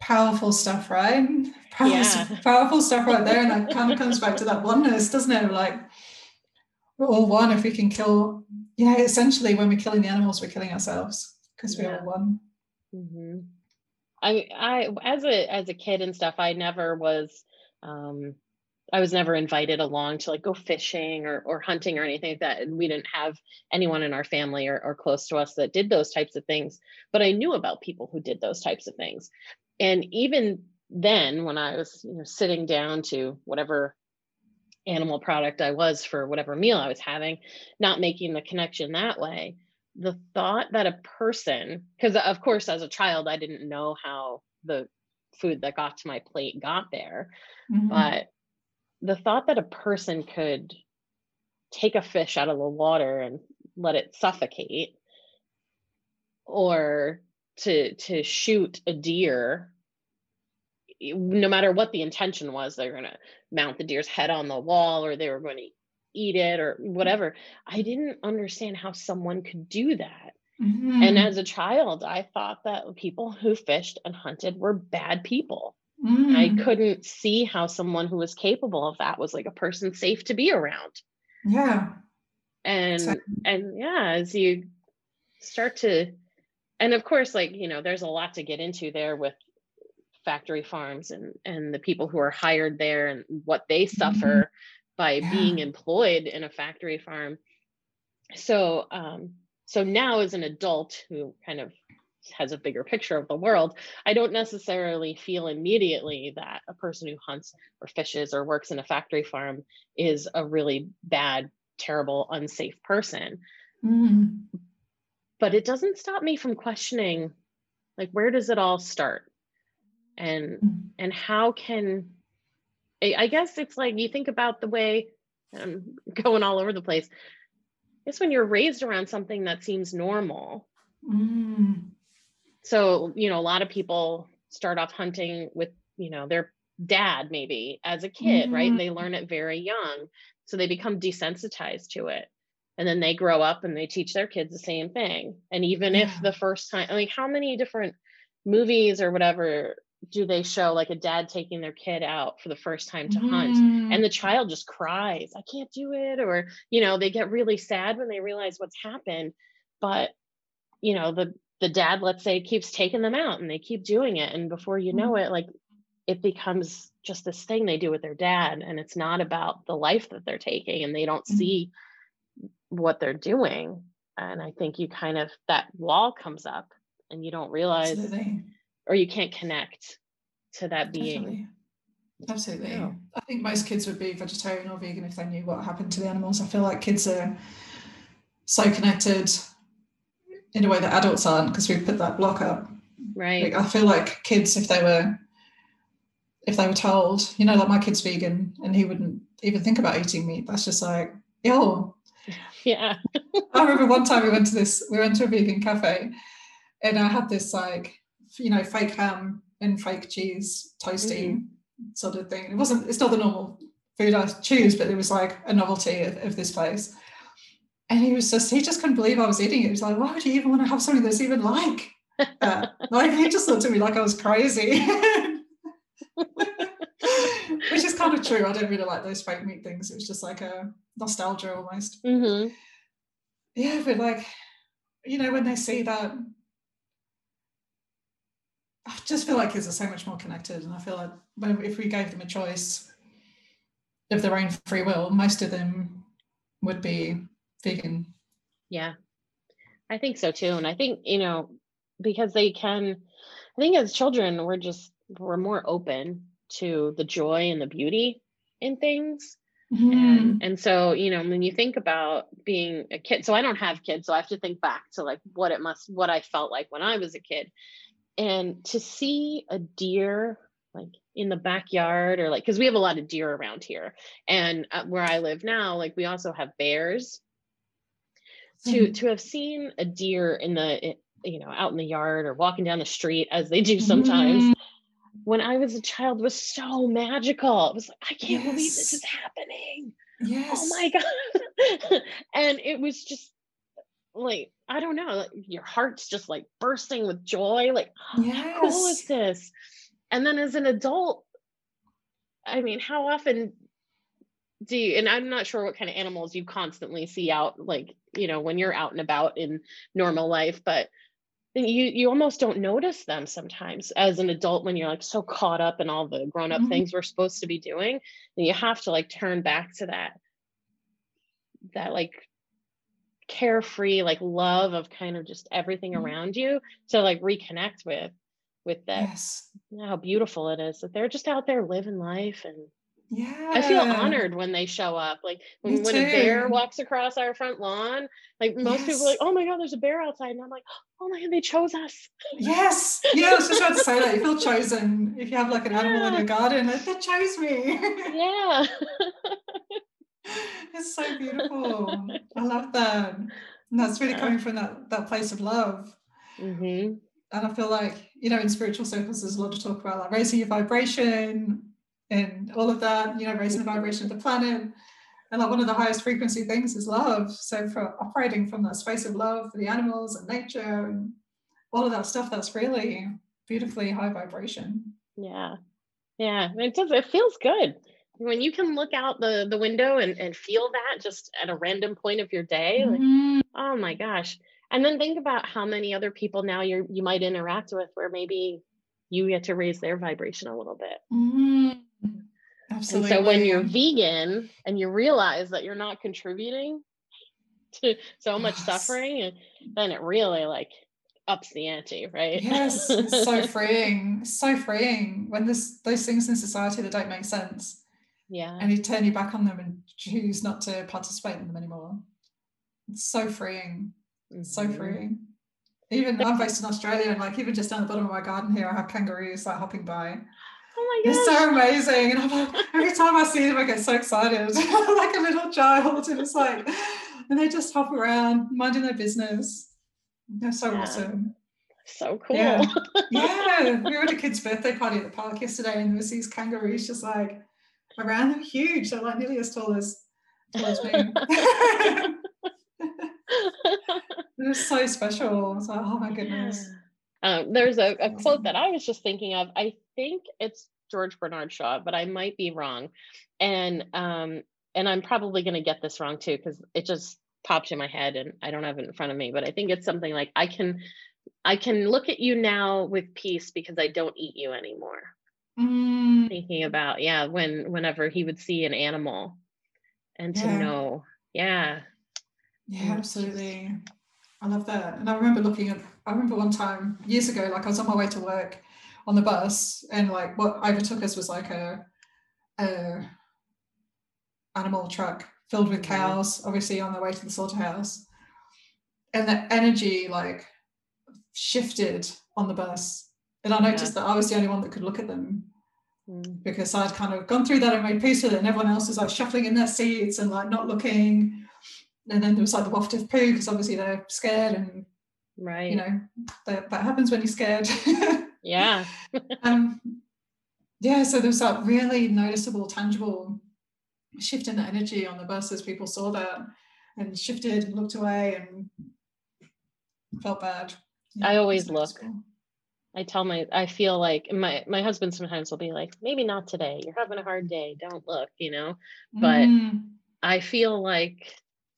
Powerful stuff, right? Powerful, yeah. [laughs] powerful stuff right there. And that kind of comes back to that oneness, doesn't it? Like we're all one if we can kill, yeah, essentially when we're killing the animals, we're killing ourselves because we're yeah. all one. Mm-hmm. I I as a as a kid and stuff, I never was um I was never invited along to like go fishing or, or hunting or anything like that. And we didn't have anyone in our family or, or close to us that did those types of things. But I knew about people who did those types of things. And even then when I was you know sitting down to whatever animal product I was for whatever meal I was having, not making the connection that way. The thought that a person, because of course, as a child, I didn't know how the food that got to my plate got there, mm-hmm. but the thought that a person could take a fish out of the water and let it suffocate or to to shoot a deer no matter what the intention was they're going to mount the deer's head on the wall or they were going to eat it or whatever i didn't understand how someone could do that mm-hmm. and as a child i thought that people who fished and hunted were bad people mm. i couldn't see how someone who was capable of that was like a person safe to be around yeah and so- and yeah as you start to and of course like you know there's a lot to get into there with factory farms and and the people who are hired there and what they mm-hmm. suffer mm-hmm. By yeah. being employed in a factory farm so um so now as an adult who kind of has a bigger picture of the world i don't necessarily feel immediately that a person who hunts or fishes or works in a factory farm is a really bad terrible unsafe person mm-hmm. but it doesn't stop me from questioning like where does it all start and mm-hmm. and how can I guess it's like you think about the way I'm [laughs] going all over the place. It's when you're raised around something that seems normal. Mm. So, you know, a lot of people start off hunting with, you know, their dad maybe as a kid, mm. right? And they learn it very young. So they become desensitized to it. And then they grow up and they teach their kids the same thing. And even yeah. if the first time, I mean, how many different movies or whatever do they show like a dad taking their kid out for the first time to mm. hunt and the child just cries i can't do it or you know they get really sad when they realize what's happened but you know the the dad let's say keeps taking them out and they keep doing it and before you know mm. it like it becomes just this thing they do with their dad and it's not about the life that they're taking and they don't mm. see what they're doing and i think you kind of that wall comes up and you don't realize Absolutely or you can't connect to that being. Absolutely. Absolutely. Yeah. I think most kids would be vegetarian or vegan if they knew what happened to the animals. I feel like kids are so connected in a way that adults aren't because we put that block up. Right. Like, I feel like kids, if they were if they were told, you know, like my kid's vegan and he wouldn't even think about eating meat, that's just like, yo. [laughs] Yeah. I remember one time we went to this, we went to a vegan cafe and I had this like you know, fake ham and fake cheese, toasty mm-hmm. sort of thing. It wasn't, it's not the normal food I choose, but it was like a novelty of, of, this place. And he was just, he just couldn't believe I was eating it. He was like, why would you even want to have something that's even like that? [laughs] like, he just looked at me like I was crazy. [laughs] Which is kind of true. I don't really like those fake meat things. It was just like a nostalgia almost. Mm-hmm. Yeah, but like, you know, when they see that I just feel like kids are so much more connected, and I feel like if we gave them a choice of their own free will, most of them would be vegan. Yeah, I think so too, and I think you know because they can. I think as children, we're just we're more open to the joy and the beauty in things. Mm-hmm. And, and so, you know, when you think about being a kid, so I don't have kids, so I have to think back to like what it must, what I felt like when I was a kid and to see a deer like in the backyard or like because we have a lot of deer around here. And uh, where i live now like we also have bears. To mm-hmm. to have seen a deer in the you know out in the yard or walking down the street as they do sometimes. Mm-hmm. when i was a child was so magical. It was like i can't yes. believe this is happening. Yes. oh my [laughs] god. And it was just like I don't know, like your heart's just like bursting with joy. Like, yes. [gasps] how cool is this? And then as an adult, I mean, how often do you, and I'm not sure what kind of animals you constantly see out, like, you know, when you're out and about in normal life, but you you almost don't notice them sometimes as an adult when you're like so caught up in all the grown-up mm-hmm. things we're supposed to be doing and you have to like turn back to that that like carefree like love of kind of just everything mm-hmm. around you to like reconnect with with that Yes. how beautiful it is that they're just out there living life and Yeah. I feel honored when they show up. Like Me when, when a bear walks across our front lawn, like most people are like, oh my God, there's a bear outside. And I'm like, oh my God, they chose us. Yes. Yeah, I was just about to say that. You feel chosen if you have like an animal in your garden. They chose me. Yeah. [laughs] it's so beautiful. I love that. And that's really coming from that that place of love. hmm And I feel like, you know, in spiritual circles, there's a lot to talk about like raising your vibration and all of that, you know, raising the vibration of the planet. And like one of the highest frequency things is love. So for operating from that space of love for the animals and nature and all of that stuff, that's really beautifully high vibration. Yeah. Yeah. It does it feels good. When you can look out the the window and, and feel that just at a random point of your day, like, Mhm. oh my gosh. And then think about how many other people now you you might interact with where maybe you get to raise their vibration a little bit. Mhm. Absolutely. And so when you're vegan and you realize that you're not contributing to so much Yes. suffering, then it really like ups the ante, right? yes, it's so [laughs] freeing. So freeing when there's those things in society that don't make sense. Yeah. and you turn your back on them and choose not to participate in them anymore. It's so freeing, It's so mm-hmm. freeing. Even I'm based in Australia, and like even just down the bottom of my garden here, I have kangaroos like hopping by. Oh my They're gosh. so amazing, and I'm like every time I see them, I get so excited, [laughs] like a little child. And it's like, and they just hop around, minding their business. They're so Yeah. awesome. so cool. Yeah. [laughs] Yeah, we were at a kid's birthday party at the park yesterday, and there was these kangaroos just like around. They're huge. They're like nearly as tall as tall as [laughs] me. [laughs] it was so special. It's like, oh my goodness. Um, there's a, a quote that I was just thinking of. I think it's George Bernard Shaw, but I might be wrong. And um, and I'm probably going to get this wrong too because it just popped in my head and I don't have it in front of me. But I think it's something like I can I can look at you now with peace because I don't eat you anymore. Mm, Thinking about yeah, when whenever he would see an animal, and to Yeah. know yeah yeah, absolutely. I love that. And I remember looking at, I remember one time years ago, like I was on my way to work on the bus, and like what overtook us was like a, a animal truck filled with Mhm. cows, obviously on their way to the slaughterhouse. And the energy like shifted on the bus. And I Yeah. noticed that I was the only one that could look at them Mm, because I'd kind of gone through that and made peace with it, and everyone else was like shuffling in their seats and like not looking. And then there was like the waft of poo because obviously they're scared, and right you know that, that happens when you're scared. [laughs] yeah um, yeah, so there was that really noticeable, tangible shift in the energy on the bus as people saw that and shifted and looked away and felt bad. I always look. noticeable. I tell my I feel like my my husband sometimes will be like, maybe not today. You're having a hard day. Don't look, you know. But- Mm, I feel like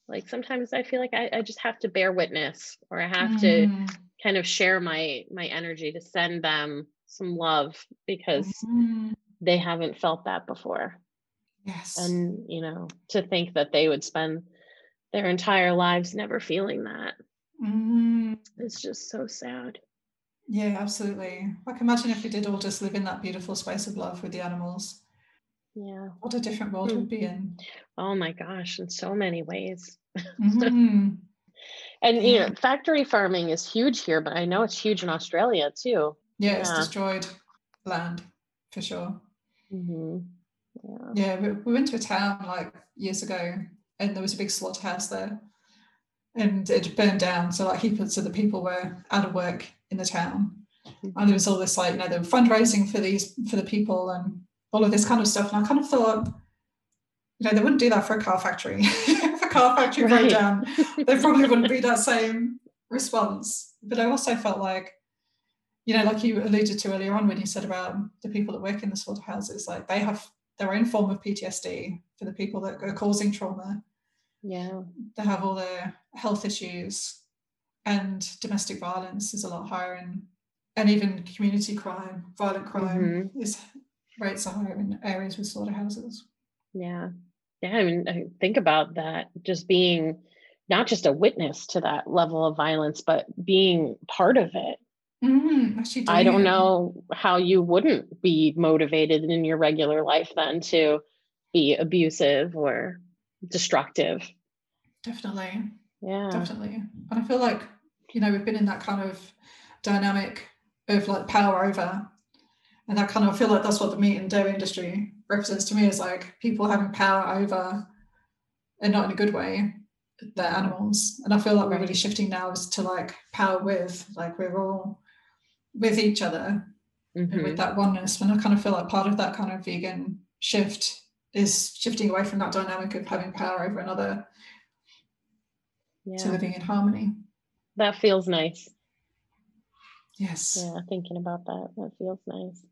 like sometimes I feel like I, I just have to bear witness or I have to mm, kind of share my my energy to send them some love because mm. they haven't felt that before. yes. And you know, to think that they would spend their entire lives never feeling that Mm, is just so sad. Yeah, absolutely. Like imagine if we did all just live in that beautiful space of love with the animals. Yeah. What a different world Mm. we'd be in. Oh my gosh, in so many ways. Mhm. [laughs] And you know, factory farming is huge here, but I know it's huge in Australia too. Yeah, it's Yeah. destroyed land for sure. hmm Yeah. Yeah, we, we went to a town like years ago and there was a big slaughterhouse there and it burned down. So like heaps of the people were out of work in the town. Mm-hmm. And there was all this like, you know, they were fundraising for these for the people and all of this kind of stuff. And I kind of thought, you know, they wouldn't do that for a car factory. [laughs] if a car factory broke down, there probably wouldn't be [laughs] that same response. But I also felt like, you know, like you alluded to earlier on when you said about the people that work in the slaughterhouses, like they have their own form of PTSD for the people that are causing trauma. Yeah. They have all their health issues, and domestic violence is a lot higher, and and even community crime, violent crime is rates are higher in areas with slaughterhouses. Yeah. Yeah. I mean, I think about that just being not just a witness to that level of violence, but being part of it. Mm, I don't know how you wouldn't be motivated in your regular life then to be abusive or destructive. Definitely. Yeah. definitely and i feel like you know we've been in that kind of dynamic of like power over. And that kind of I feel like that's what the meat and dairy industry represents to me is like people having power over and not in a good way their animals. And i feel like we're really shifting now is to like power with like we're all with each other and Mhm. with that oneness. And i kind of feel like part of that kind of vegan shift is shifting away from that dynamic of having power over another to living in harmony That feels nice. yes Yeah, thinking about that, that feels nice.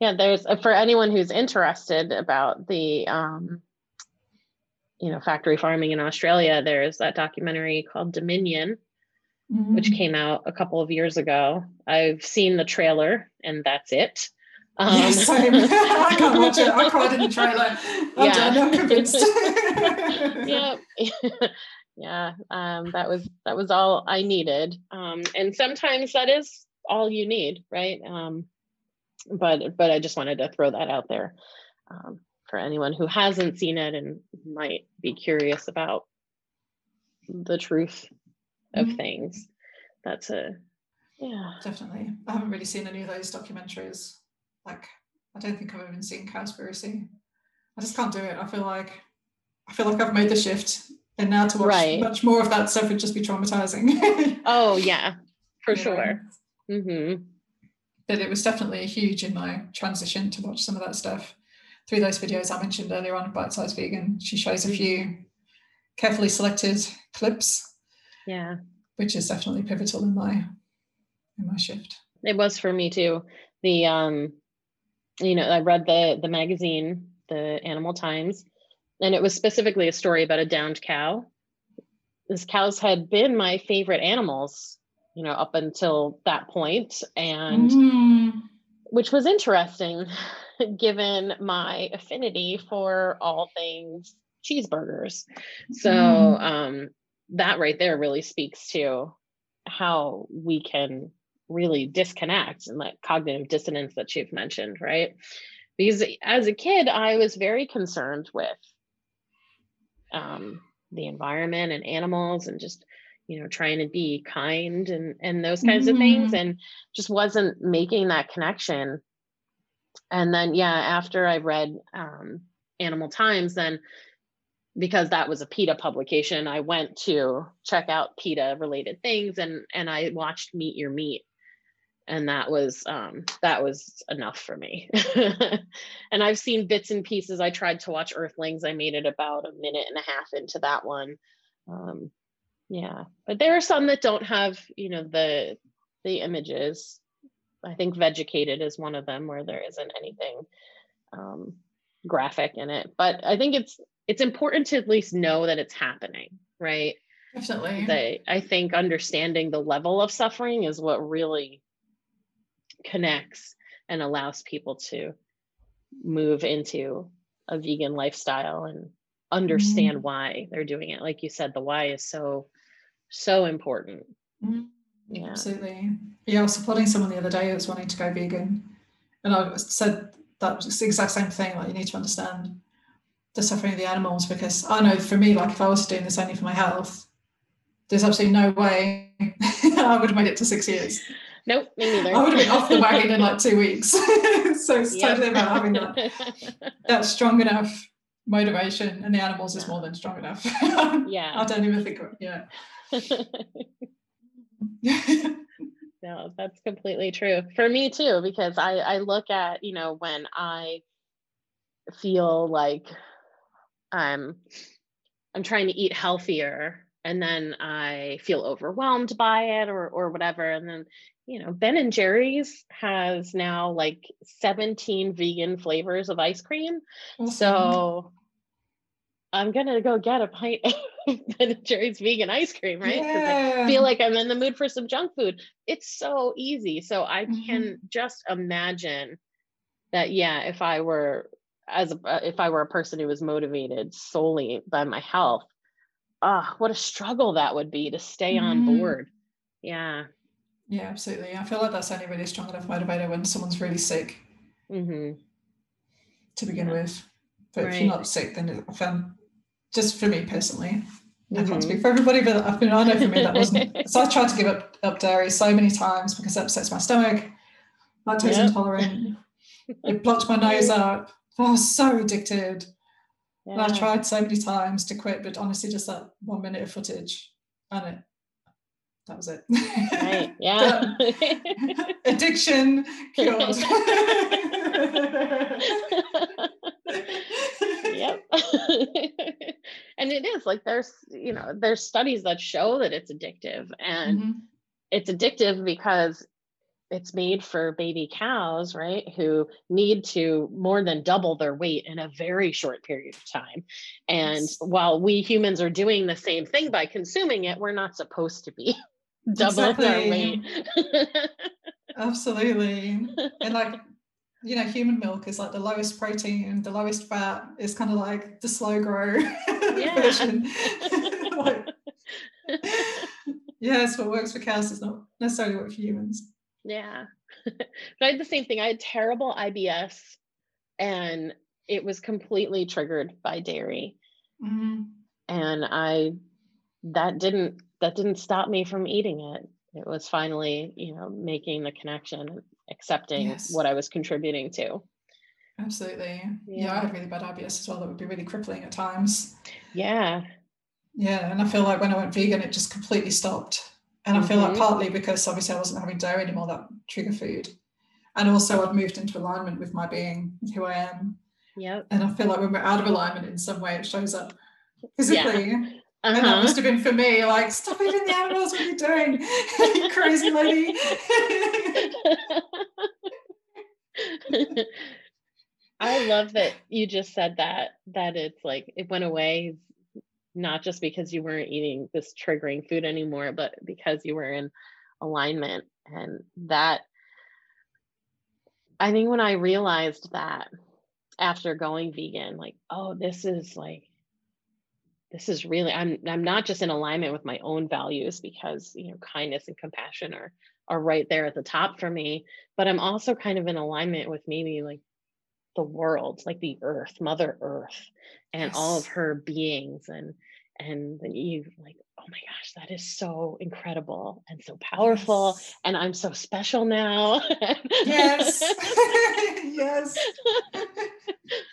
Yeah, there's uh, for anyone who's interested about the um you know, factory farming in Australia, there's that documentary called Dominion, which Mm. came out a couple of years ago. I've seen the trailer and that's it. Um, [laughs] same. [laughs] I can't watch it. I cried in the trailer. I'm Yeah. done. I'm convinced. [laughs] yeah yeah um that was that was all i needed um and sometimes that is all you need right um but but i just wanted to throw that out there um, for anyone who hasn't seen it and might be curious about the truth of Mhm. things that's a yeah Definitely. I haven't really seen any of those documentaries. Like, I don't think I've even seen Cowspiracy. I just can't do it. I feel like I feel like I've made the shift, and now to watch Right. much more of that stuff would just be traumatizing. [laughs] oh yeah for know? sure hmm But it was definitely huge in my transition to watch some of that stuff through those videos I mentioned earlier on, Bite Size Vegan. She shows a Mhm. few carefully selected clips, yeah which is definitely pivotal in my in my shift. it was for me too the um you know i read the the magazine the animal times and it was specifically a story about a downed cow these cows had been my favorite animals you know up until that point and Mm. which was interesting [laughs] given my affinity for all things cheeseburgers so Mm. um that right there really speaks to how we can really disconnect and that cognitive dissonance that you've mentioned right because as a kid i was very concerned with um the environment and animals and just you know trying to be kind and and those kinds of things and just wasn't making that connection and then yeah after i read um animal times then because that was a PETA publication, I went to check out PETA related things and and I watched Meet Your Meat. And that was um that was enough for me. [laughs] and I've seen bits and pieces. I tried to watch Earthlings. I made it about a minute and a half into that one. Um yeah. But there are some that don't have, you know, the the images. I think Vegucated is one of them where there isn't anything um graphic in it. But I think it's it's important to at least know that it's happening, right? Definitely. They, I think understanding the level of suffering is what really connects and allows people to move into a vegan lifestyle and understand why they're doing it. Like you said, the why is so, so important. Mm, Yeah. Absolutely. Yeah, I was supporting someone the other day who was wanting to go vegan. And I said that was the exact same thing. Like, you need to understand the suffering of the animals because I know for me, like, if I was doing this only for my health, there's absolutely no way [laughs] I would have made it to six years. Nope, me neither. I would have been off the wagon in like [laughs] two weeks. [laughs] so it's Yep. totally about having that, [laughs] that strong enough motivation, and the animals is more than strong enough. Yeah. I don't even think, of, yeah. no that's completely true for me too because i i look at you know when i feel like i'm i'm trying to eat healthier and then i feel overwhelmed by it or or whatever and then you know ben and jerry's has now like 17 vegan flavors of ice cream Awesome. so i'm gonna go get a pint of [laughs] ben and jerry's vegan ice cream right 'Cause I yeah. feel like I'm in the mood for some junk food. It's so easy. So I Mhm. can just imagine that yeah, if I were as a, uh, if I were a person who was motivated solely by my health, ah, what a struggle that would be to stay on Mhm. board. Yeah. Yeah, absolutely. I feel like that's only really strong enough motivator when someone's really sick Mm-hmm. to begin Yeah. with. But if you're not sick, then I found just for me personally, I can't Mhm. speak for everybody, but I've been I know for me that wasn't [laughs] so I tried to give up up dairy so many times because it upsets my stomach, lactose Yep. intolerant. it blocked my nose up. I was so addicted. And I tried so many times to quit, but honestly, just that one minute of footage, and it that was it. Right. [laughs] Yeah. [laughs] Addiction cured. [laughs] yep. and it is like there's you know there's studies that show that it's addictive and Mhm. it's addictive because it's made for baby cows, right? Who need to more than double their weight in a very short period of time. And Yes. while we humans are doing the same thing by consuming it, we're not supposed to be our Exactly. weight. [laughs] Absolutely. And like, [laughs] you know, human milk is like the lowest protein, the lowest fat. It's kind of like the slow grow [laughs] Yeah. version. like, yes, what works for cows does not necessarily what for humans. Yeah. but I had the same thing. I had terrible IBS and it was completely triggered by dairy. Mhm. And I that didn't that didn't stop me from eating it. It was finally, you know, making the connection, accepting Yes. what I was contributing to. Absolutely. Yeah. Yeah. I had really bad IBS as well. That would be really crippling at times. Yeah. Yeah, and I feel like when I went vegan, it just completely stopped. And I feel like Mhm. partly because obviously I wasn't having dairy anymore, that trigger food. And also I'd moved into alignment with my being, with who I am. Yep. And I feel like when we're out of alignment in some way, it shows up physically. And that Uh-huh. must have been for me, like, stop eating the animals, what are you doing? you [laughs] crazy lady. [laughs] I love that you just said that that it's like it went away not just because you weren't eating this triggering food anymore but because you were in alignment and that I think when I realized that after going vegan like oh this is like this is really I'm I'm not just in alignment with my own values because you know kindness and compassion are are right there at the top for me but I'm also kind of in alignment with maybe like the world like the earth mother earth and all of her beings and and then you like oh my gosh that is so incredible and so powerful Yes. and i'm so special now Yes. [laughs] [laughs] yes. [laughs]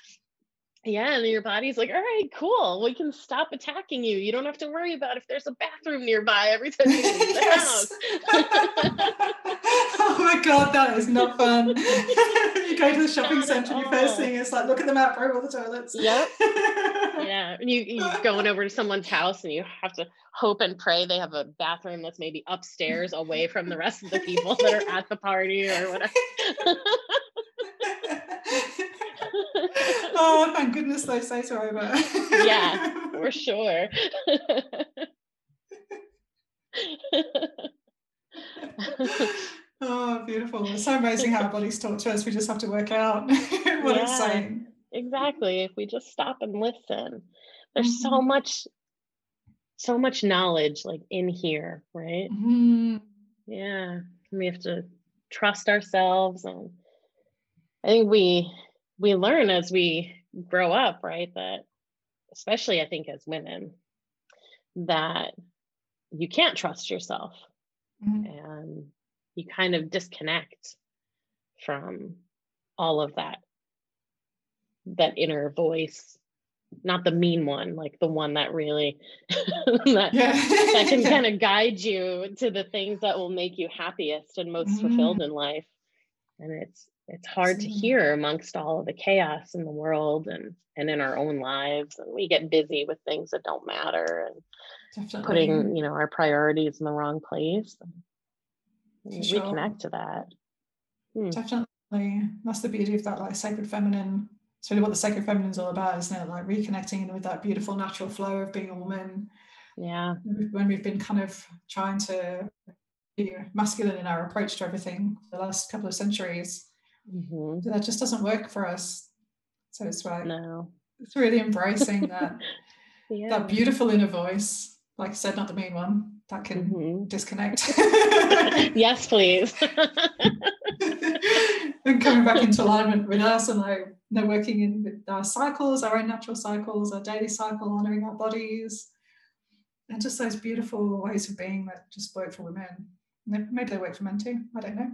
yeah and your body's like all right cool we can stop attacking you you don't have to worry about if there's a bathroom nearby every time you leave the house [laughs] oh my god, that is not fun. [laughs] [laughs] you go to the shopping Not centre, and your first thing is like, look at the map, where all the toilets? Yep. yeah and you you're going over to someone's house and you have to hope and pray they have a bathroom that's maybe upstairs away from the rest of the people that are at the party or whatever [laughs] oh, thank goodness those days are over. Yeah, for sure [laughs] oh, beautiful. It's so amazing how our bodies talk to us. We just have to work out [laughs] what it's saying. exactly if we just stop and listen there's so Mhm. much so much knowledge like in here right Mhm. yeah we have to trust ourselves and i think we we learn as we grow up right that especially i think as women that you can't trust yourself. Mhm. and you kind of disconnect from all of that that inner voice not the mean one like the one that really [laughs] that that can [laughs] kind of guide you to the things that will make you happiest and most fulfilled in life. And it's it's hard to hear amongst all of the chaos in the world and and in our own lives and we get busy with things that don't matter and Definitely. putting you know our priorities in the wrong place and For sure. reconnect to that Hmm. Definitely. That's the beauty of that like sacred feminine. It's really what the sacred feminine is all about, isn't it? Like reconnecting with that beautiful natural flow of being a woman. yeah When we've been kind of trying to be masculine in our approach to everything for the last couple of centuries, hmm that just doesn't work for us. So it's like no it's really embracing that [laughs] yeah that beautiful inner voice like I said, not the main one that can Mhm. disconnect. [laughs] yes, please. [laughs] and coming back into alignment with us and like you know, working in with our cycles, our own natural cycles, our daily cycle, honoring our bodies, and just those beautiful ways of being that just work for women. Maybe they work for men too. I don't know.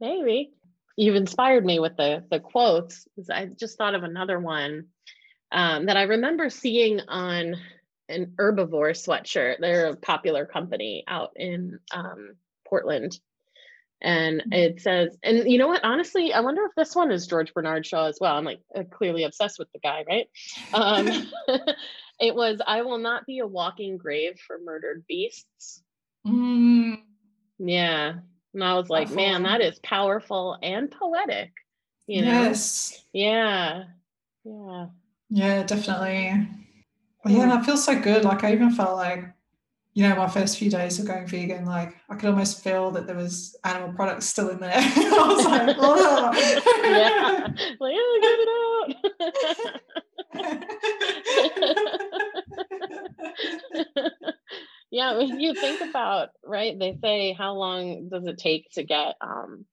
Maybe. You've inspired me with the the quotes. I just thought of another one um, that I remember seeing on an herbivore sweatshirt. They're a popular company out in um, Portland. And Mhm. it says, and you know what? Honestly, I wonder if this one is George Bernard Shaw as well. I'm like uh, clearly obsessed with the guy, right? Um, [laughs] it was, I will not be a walking grave for murdered beasts. Mm, Yeah. And I was like, man, that Powerful. and poetic. You know? yes. Yeah. Yeah. Yeah, definitely. Well, yeah, and I feel so good. Like I even felt like, you know, my first few days of going vegan, like I could almost feel that there was animal products still in there. [laughs] I was like, [laughs] yeah. oh. Like, oh, get [laughs] it out. Yeah. When you think about, right, they say, how long does it take to get um,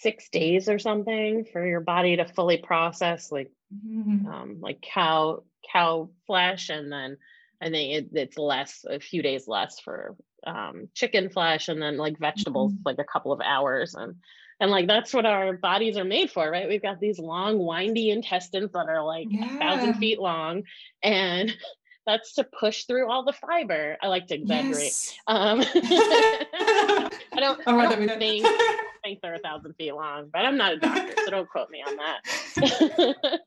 six days or something for your body to fully process like Mm, um, like cow cow flesh, and then I think it, it's less, a few days less for um, chicken flesh, and then like vegetables, Mhm. like a couple of hours, and and like that's what our bodies are made for, right? We've got these long, windy intestines that are like a thousand feet long, and that's to push through all the fiber. I like to exaggerate. Yes. [laughs] Um, [laughs] I don't, All I don't then we don't. think think they're a thousand feet long, but I'm not a doctor, so don't quote me on that. [laughs]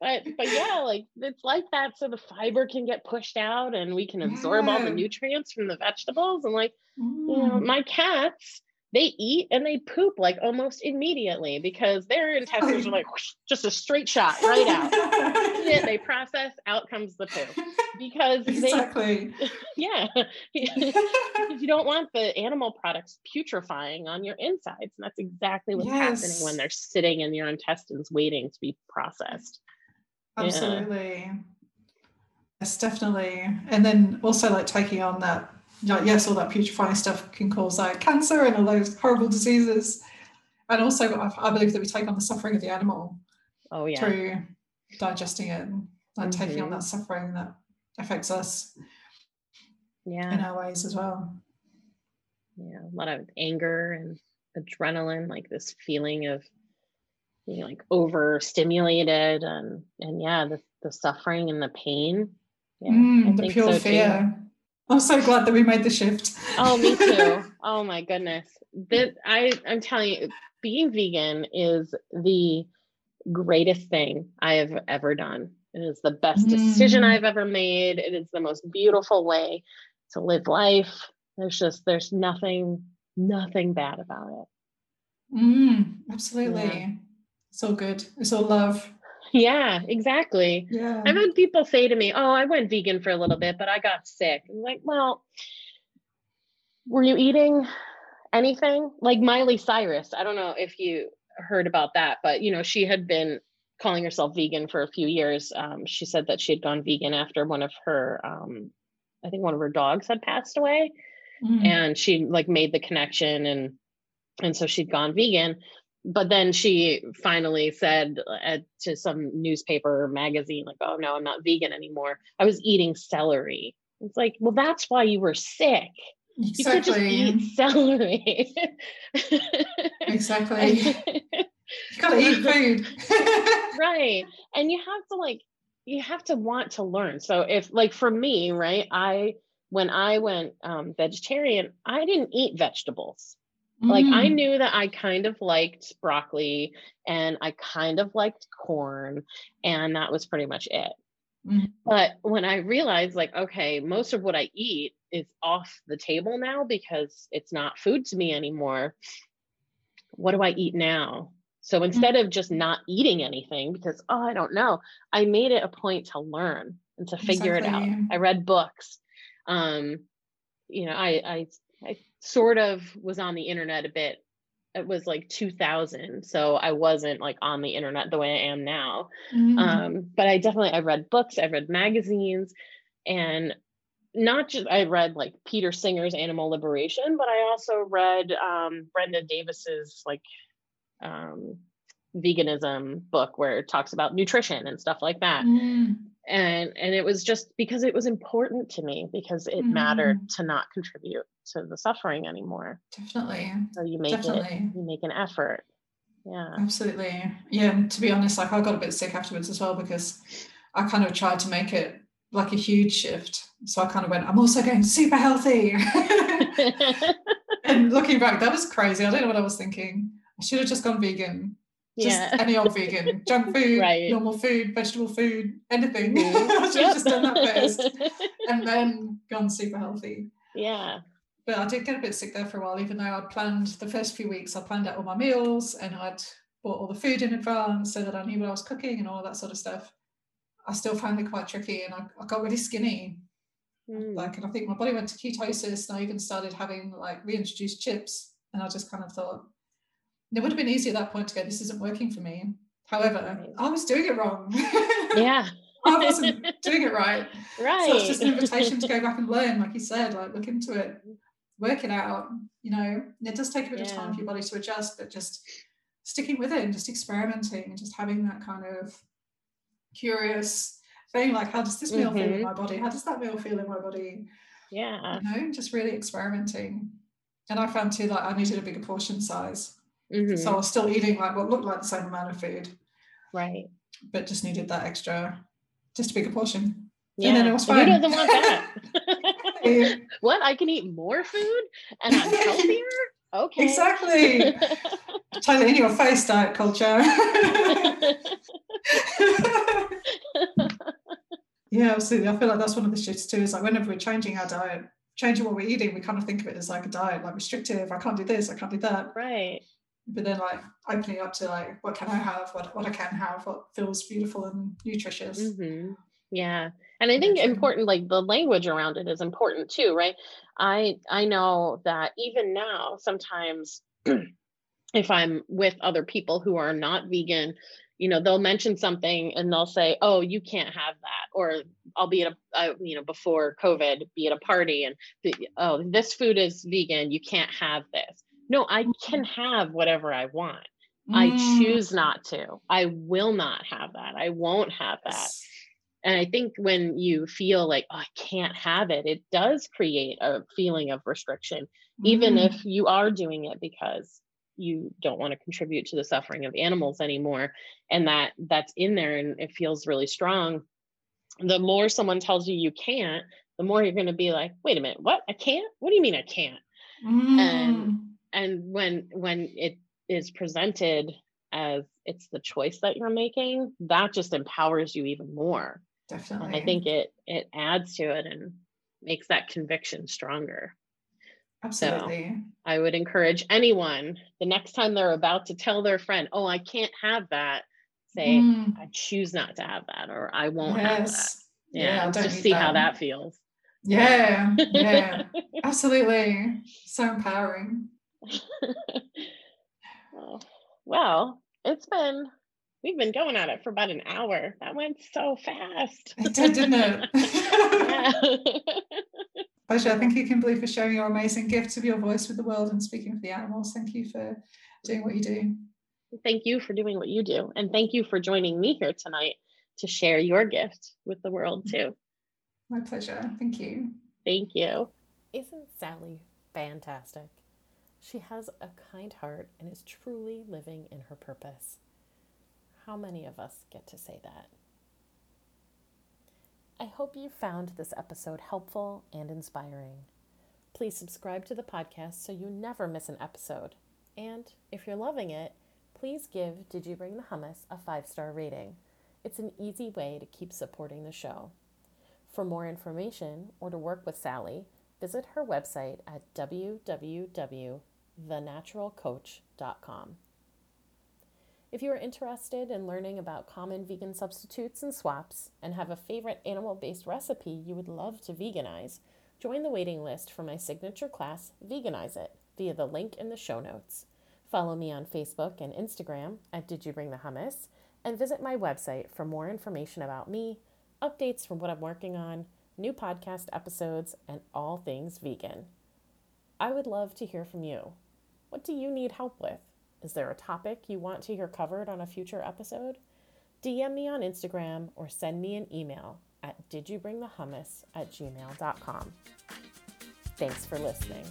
but but yeah, like it's like that, so the fiber can get pushed out, and we can absorb all the nutrients from the vegetables. And like you know, Mm. my cats, they eat and they poop like almost immediately because their intestines [laughs] are like whoosh, just a straight shot right out. It, they process, out comes the poop because they exactly. [laughs] yeah because [laughs] you don't want the animal products putrefying on your insides and that's exactly what's happening when they're sitting in your intestines waiting to be processed Yeah. Absolutely. Yes, definitely. And then also like taking on that, like, yes, all that putrefying stuff can cause like cancer and all those horrible diseases. And also, I, I believe that we take on the suffering of the animal oh yeah through digesting it and like taking on Mhm. that suffering that affects us yeah in our ways as well. yeah a lot of anger and adrenaline like this feeling of being like overstimulated and and yeah the, the suffering and the pain yeah Mm, I the think pure so too. I'm so glad that we made the shift. Oh, me too. [laughs] oh my goodness. That I I'm telling you, being vegan is the greatest thing I have ever done. It is the best decision Mm. I've ever made. It is the most beautiful way to live life. There's just there's nothing nothing bad about it. Mm, absolutely. It's all good. It's all love. Yeah, exactly. Yeah. I've had people say to me, "Oh, I went vegan for a little bit, but I got sick." I'm like, "Well, were you eating anything?" Like Miley Cyrus. I don't know if you heard about that, but you know, she had been calling herself vegan for a few years. Um, she said that she had gone vegan after one of her, um, I think one of her dogs had passed away, Mm. and she like made the connection, and and so she'd gone vegan but then she finally said uh, to some newspaper or magazine like oh no i'm not vegan anymore. I was eating celery. It's like well that's why you were sick. You could just eat [laughs] celery. Exactly. You gotta eat food. [laughs] right. And you have to like you have to want to learn. So if like for me right i when i went um, vegetarian i didn't eat vegetables like i Mm. knew that i kind of liked broccoli and i kind of liked corn and that was pretty much it. Mhm. but when i realized like okay most of what i eat is off the table now because it's not food to me anymore what do i eat now? So instead of just not eating anything because oh i don't know i made it a point to learn and to figure it out. I read books. Um you know i i i sort of was on the internet a bit it was like 2000 so i wasn't like on the internet the way i am now Mm. um but i definitely i read books i read magazines and not just I read like Peter Singer's Animal Liberation, but I also read um, Brenda Davis's like um, veganism book where it talks about nutrition and stuff like that. Mm. And and it was just because it was important to me because it mattered Mm. to not contribute to the suffering anymore. Definitely. So you make it Definitely. you make an effort. Yeah. Absolutely. Yeah. And to be honest, like I got a bit sick afterwards as well because I kind of tried to make it like a huge shift. So I kind of went, I'm also going super healthy. [laughs] [laughs] and looking back, that was crazy. I don't know what I was thinking. I should have just gone vegan. Just yeah. any old vegan. Junk food, [laughs] Right. normal food, vegetable food, anything. I should have just done that first [laughs] and then gone super healthy. yeah. But I did get a bit sick there for a while, even though I'd planned the first few weeks, I planned out all my meals and I'd bought all the food in advance so that I knew what I was cooking and all that sort of stuff. I still found it quite tricky and I, I got really skinny. Mm. Like, and I think my body went to ketosis and I even started having like reintroduced chips. And I just kind of thought, it would have been easy at that point to go, this isn't working for me. However, I was doing it wrong. yeah. [laughs] I wasn't doing it right. Right. So it's just an invitation to go back and learn, like you said, like look into it, work it out. You know, it does take a bit of time for your body to adjust, but just sticking with it and just experimenting and just having that kind of curious thing, like how does this meal feel in Mhm. my body? How does that meal feel in my body? yeah. You know, just really experimenting. And I found too like I needed a bigger portion size. Mhm. So I was still eating like what looked like the same amount of food, Right. but just needed that extra, just a bigger portion. Yeah. And then it was Who fine. doesn't want that? [laughs] What? I can eat more food and I'm [laughs] healthier? Okay. Exactly. [laughs] Totally in your face, diet culture. yeah, absolutely. I feel like that's one of the shifts too. Is like whenever we're changing our diet, changing what we're eating, we kind of think of it as like a diet, like restrictive. I can't do this, I can't do that. right. But then like opening up to like what can I have, what what I can have, what feels beautiful and nutritious. hmm Yeah. And I think important, like the language around it is important too, right? I I know that even now, sometimes [clears throat] if I'm with other people who are not vegan, you know, they'll mention something and they'll say, "Oh, you can't have that," or I'll be at a, I, you know, before COVID, be at a party and, "Oh, this food is vegan. You can't have this." No, I can have whatever I want. I Mm, choose not to. I will not have that. I won't have that. And I think when you feel like, oh, I can't have it, it does create a feeling of restriction, even Mm, if you are doing it because you don't want to contribute to the suffering of animals anymore. And that that's in there and it feels really strong. The more someone tells you you can't, the more you're going to be like, wait a minute, what? I can't? What do you mean I can't? mm, And when when it is presented as it's the choice that you're making, that just empowers you even more. definitely. And I think it it adds to it and makes that conviction stronger. absolutely. I would encourage anyone the next time they're about to tell their friend, "Oh, I can't have that," say, Mm, "I choose not to have that," or "I won't have that." yes. Yeah, don't just see how that feels. Yeah, yeah, [laughs] absolutely. So empowering. Oh, [laughs] well, it's been we've been going at it for about an hour. That went so fast. It did, didn't it? yeah. [laughs] [laughs] Pleasure. Thank you, Kimberly, for sharing your amazing gifts of your voice with the world and speaking for the animals. Thank you for doing what you do. thank you for doing what you do. And thank you for joining me here tonight to share your gift with the world too. My pleasure. Thank you. Thank you. Isn't Sally fantastic? She has a kind heart and is truly living in her purpose. How many of us get to say that? I hope you found this episode helpful and inspiring. Please subscribe to the podcast so you never miss an episode. And if you're loving it, please give Did You Bring the Hummus a five star rating. It's an easy way to keep supporting the show. For more information or to work with Sally, visit her website at www.thenaturalcoach.com. If you are interested in learning about common vegan substitutes and swaps and have a favorite animal based recipe you would love to veganize, join the waiting list for my signature class, Veganize It, via the link in the show notes. Follow me on Facebook and Instagram at Did You Bring the Hummus, and visit my website for more information about me, updates from what I'm working on, new podcast episodes, and all things vegan. I would love to hear from you. What do you need help with? Is there a topic you want to hear covered on a future episode? DM me on Instagram or send me an email at didyouBringTheHummus at gmail.com. Thanks for listening.